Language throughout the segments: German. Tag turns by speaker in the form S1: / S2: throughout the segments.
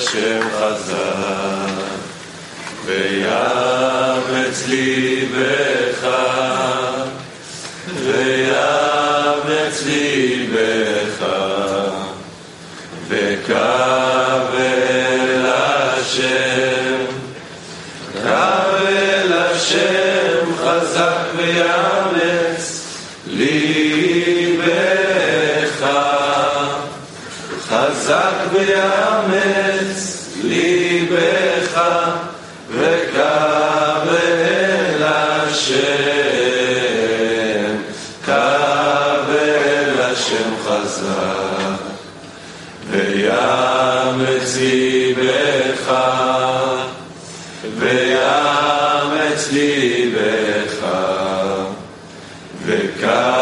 S1: Hashem Chazak. חזק ויאמץ ליבך, וקבל השם, קבל השם חזק, ויאמץ ליבך, ויאמץ ליבך, וקבל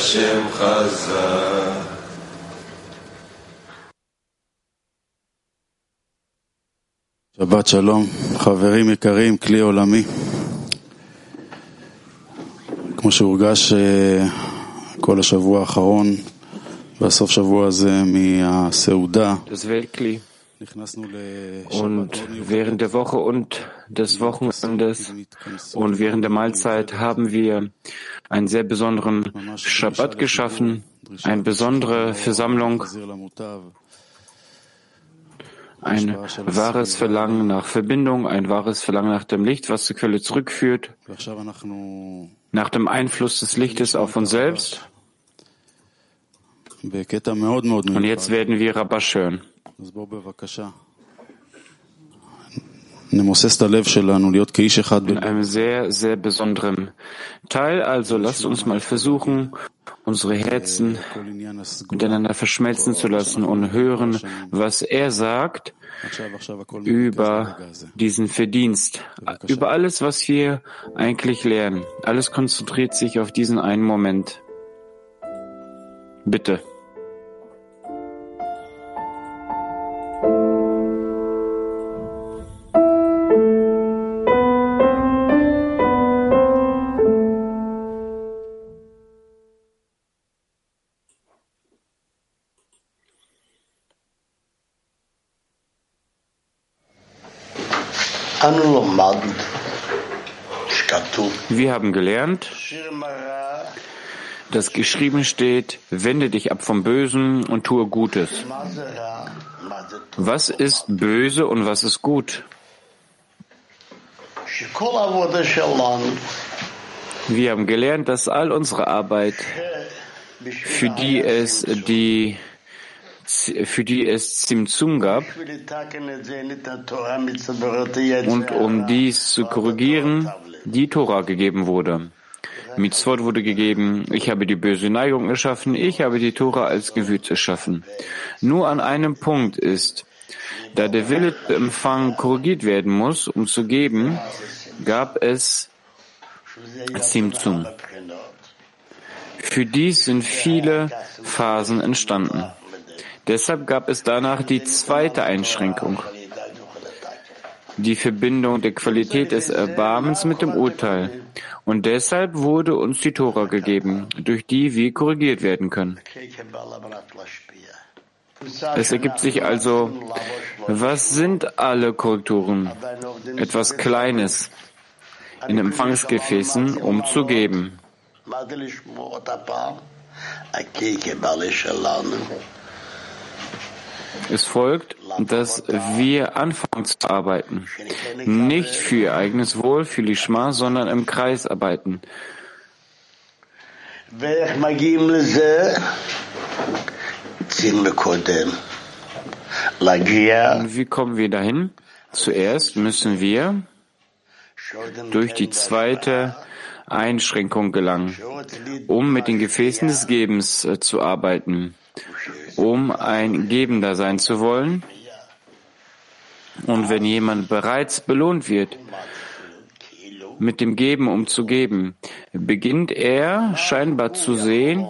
S1: השם חזק.
S2: שבת שלום, חברים יקרים, כלי עולמי. כמו שהורגש אה, כל השבוע האחרון והסוף שבוע הזה מהסעודה,
S3: Und während der Woche und des Wochenendes und während der Mahlzeit haben wir einen sehr besonderen Schabbat geschaffen, eine besondere Versammlung, ein wahres Verlangen nach Verbindung, ein wahres Verlangen nach dem Licht, was zur Quelle zurückführt, nach dem Einfluss des Lichtes auf uns selbst. Und jetzt werden wir Rabash hören. In einem sehr, sehr besonderen Teil. Also lasst uns mal versuchen, unsere Herzen miteinander verschmelzen zu lassen und hören, was er sagt über diesen Verdienst, über alles, was wir eigentlich lernen. Alles konzentriert sich auf diesen einen Moment. Bitte. wir haben gelernt, dass geschrieben steht, wende dich ab vom Bösen und tue Gutes. Was ist böse und was ist gut? Wir haben gelernt, dass all unsere Arbeit, für die es die für die es Zimzum gab. Und um dies zu korrigieren, die Tora gegeben wurde. Mitzvot wurde gegeben, ich habe die böse Neigung erschaffen, ich habe die Tora als Gewürz erschaffen. Nur an einem Punkt ist, da der Wille zu empfangen korrigiert werden muss, um zu geben, gab es Zimtzum. Für dies sind viele Phasen entstanden. Deshalb gab es danach die zweite Einschränkung, die Verbindung der Qualität des Erbarmens mit dem Urteil. Und deshalb wurde uns die Tora gegeben, durch die wir korrigiert werden können. Es ergibt sich also, was sind alle Korrekturen? Etwas Kleines in Empfangsgefäßen, um zu geben. Es folgt, dass wir anfangen zu arbeiten. Nicht für ihr eigenes Wohl, für Lishma, sondern im Kreis arbeiten. Und wie kommen wir dahin? Zuerst müssen wir durch die zweite Einschränkung gelangen, um mit den Gefäßen des Gebens äh, zu arbeiten um ein Gebender sein zu wollen. Und wenn jemand bereits belohnt wird, mit dem Geben um zu geben, beginnt er scheinbar zu sehen,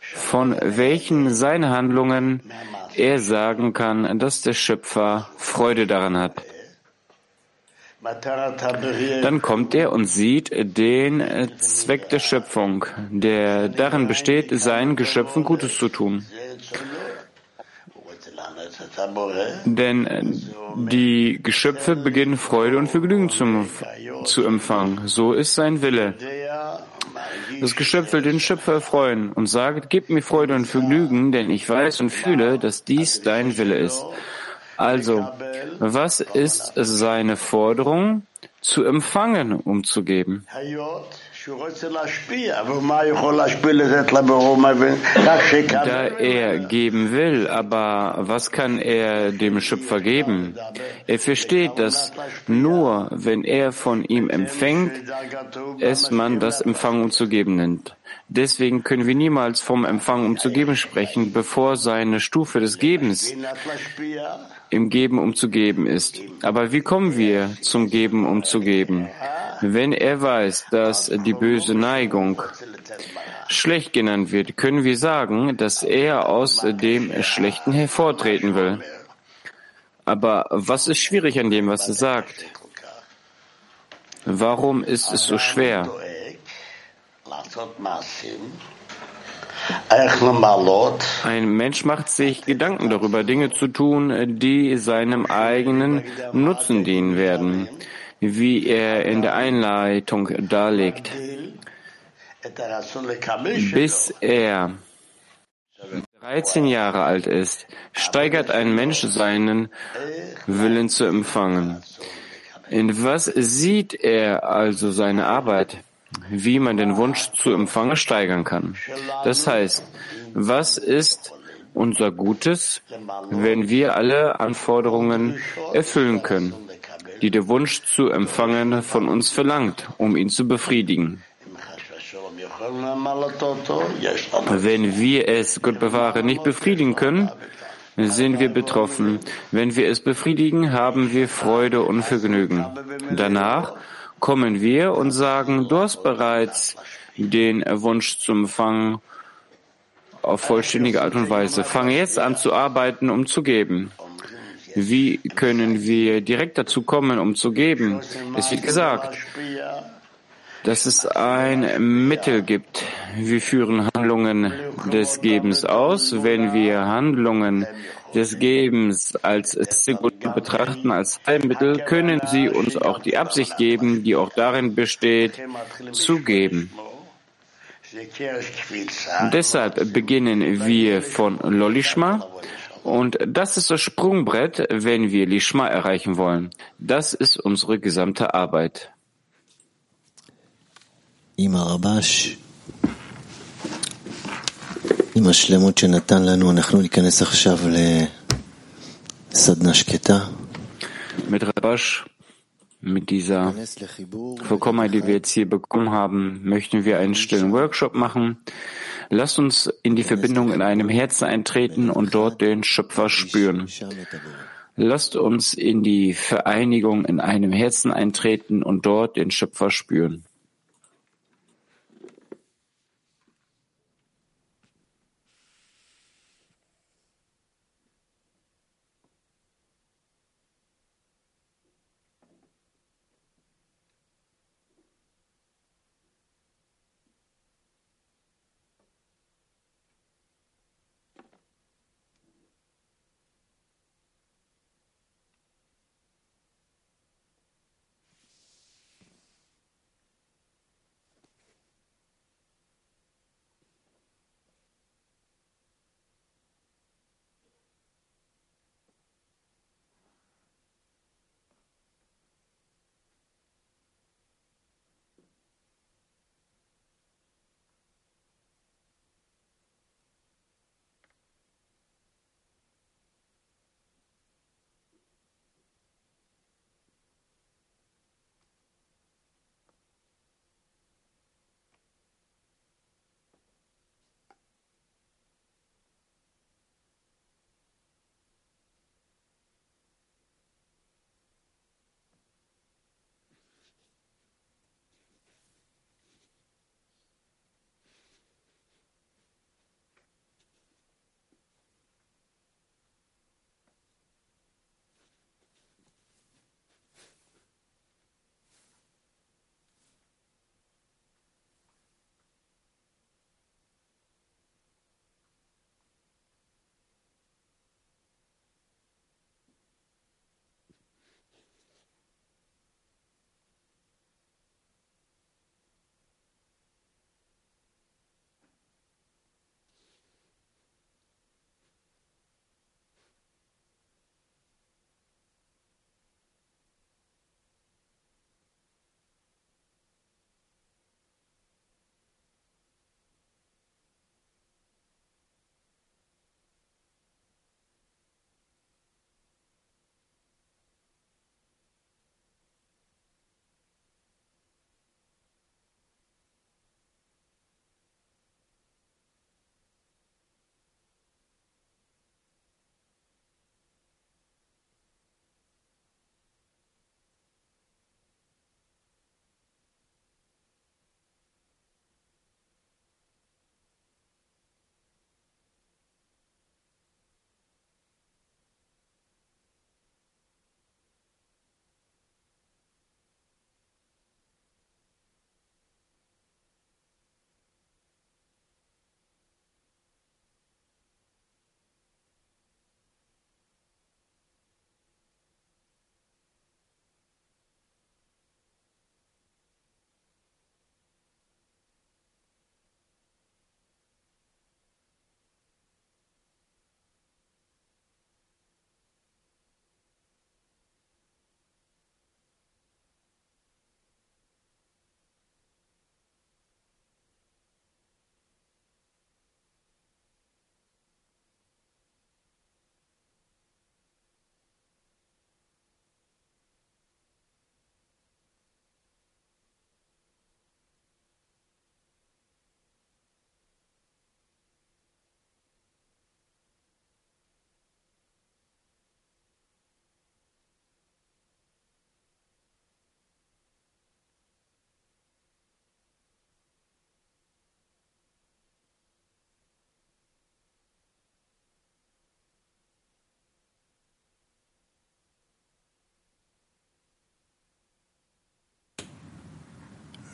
S3: von welchen seine Handlungen er sagen kann, dass der Schöpfer Freude daran hat. Dann kommt er und sieht den Zweck der Schöpfung, der darin besteht, seinen Geschöpfen Gutes zu tun. Denn die Geschöpfe beginnen Freude und Vergnügen zum, zu empfangen. So ist sein Wille. Das Geschöpf will den Schöpfer erfreuen und sagt, gib mir Freude und Vergnügen, denn ich weiß und fühle, dass dies dein Wille ist. Also, was ist seine Forderung? Zu empfangen, um zu geben. Da er geben will, aber was kann er dem Schöpfer geben? Er versteht, dass nur wenn er von ihm empfängt, es man das Empfangen um zu geben nennt. Deswegen können wir niemals vom Empfangen um zu geben sprechen, bevor seine Stufe des Gebens im Geben um zu geben ist. Aber wie kommen wir zum Geben um zu geben? Wenn er weiß, dass die böse Neigung schlecht genannt wird, können wir sagen, dass er aus dem Schlechten hervortreten will. Aber was ist schwierig an dem, was er sagt? Warum ist es so schwer? Ein Mensch macht sich Gedanken darüber, Dinge zu tun, die seinem eigenen Nutzen dienen werden, wie er in der Einleitung darlegt. Bis er 13 Jahre alt ist, steigert ein Mensch seinen Willen zu empfangen. In was sieht er also seine Arbeit? Wie man den Wunsch zu empfangen steigern kann. Das heißt, was ist unser Gutes, wenn wir alle Anforderungen erfüllen können, die der Wunsch zu empfangen von uns verlangt, um ihn zu befriedigen? Wenn wir es, Gott bewahre, nicht befriedigen können, sind wir betroffen. Wenn wir es befriedigen, haben wir Freude und Vergnügen. Danach kommen wir und sagen, du hast bereits den Wunsch zum Empfang auf vollständige Art und Weise. Fange jetzt an zu arbeiten, um zu geben. Wie können wir direkt dazu kommen, um zu geben? Es wird gesagt, dass es ein Mittel gibt. Wir führen Handlungen des Gebens aus. Wenn wir Handlungen des Gebens als Singular betrachten, als Heilmittel, können sie uns auch die Absicht geben, die auch darin besteht, zu geben. deshalb beginnen wir von Lolishma und das ist das Sprungbrett, wenn wir Lishma erreichen wollen. Das ist unsere gesamte Arbeit.
S4: Ima. עם השלמות שנתן לנו, אנחנו ניכנס עכשיו לסדנה שקטה.
S3: Mit Rabash, mit dieser Vollkommenheit, die wir jetzt hier bekommen haben, möchten wir einen stillen Workshop machen. Lasst uns in die Verbindung in einem Herzen eintreten und dort den Schöpfer spüren. Lasst uns in die Vereinigung in einem Herzen eintreten und dort den Schöpfer spüren.